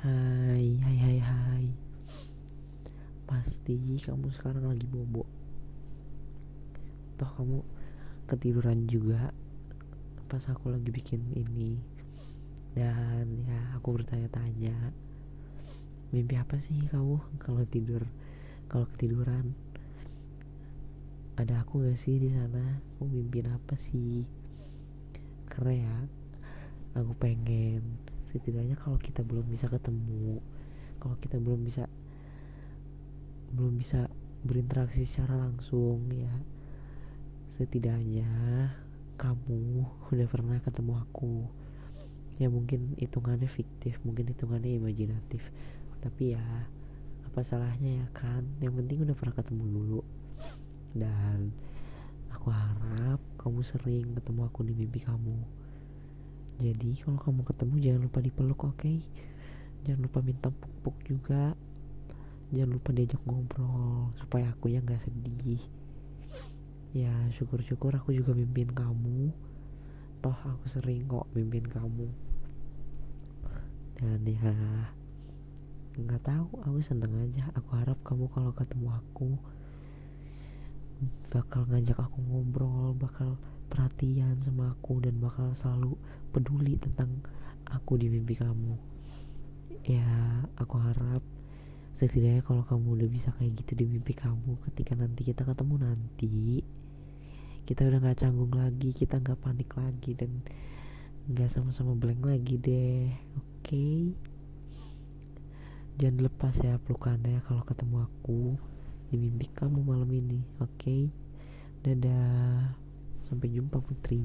Hai, hai, hai, hai. Pasti kamu sekarang lagi bobo. Toh kamu ketiduran juga pas aku lagi bikin ini. Dan ya, aku bertanya-tanya. Mimpi apa sih kamu kalau tidur? Kalau ketiduran? Ada aku gak sih di sana? Kamu mimpin apa sih? Karena ya, aku pengen setidaknya kalau kita belum bisa ketemu kalau kita belum bisa belum bisa berinteraksi secara langsung ya setidaknya kamu udah pernah ketemu aku. Ya mungkin hitungannya fiktif mungkin hitungannya imajinatif. Tapi ya apa salahnya ya kan? Yang penting udah pernah ketemu dulu. Dan aku harap kamu sering ketemu aku di mimpi kamu jadi kalau kamu ketemu jangan lupa dipeluk oke? Okay? jangan lupa minta pupuk juga. Jangan lupa diajak ngobrol supaya aku yang gak sedih. Ya syukur-syukur aku juga mimpin kamu. Toh aku sering kok mimpin kamu. Dan ya nggak tahu aku seneng aja. Aku harap kamu kalau ketemu aku bakal ngajak aku ngobrol bakal perhatian sama aku dan bakal selalu peduli tentang aku di mimpi kamu. Ya aku harap setidaknya kalau kamu udah bisa kayak gitu di mimpi kamu ketika nanti kita ketemu nanti kita udah nggak canggung lagi kita nggak panik lagi dan nggak sama-sama blank lagi deh. Oke? Okay? jangan lepas ya pelukannya kalau ketemu aku di mimpi kamu malam ini oke okay? dadah Sampai jumpa Putri.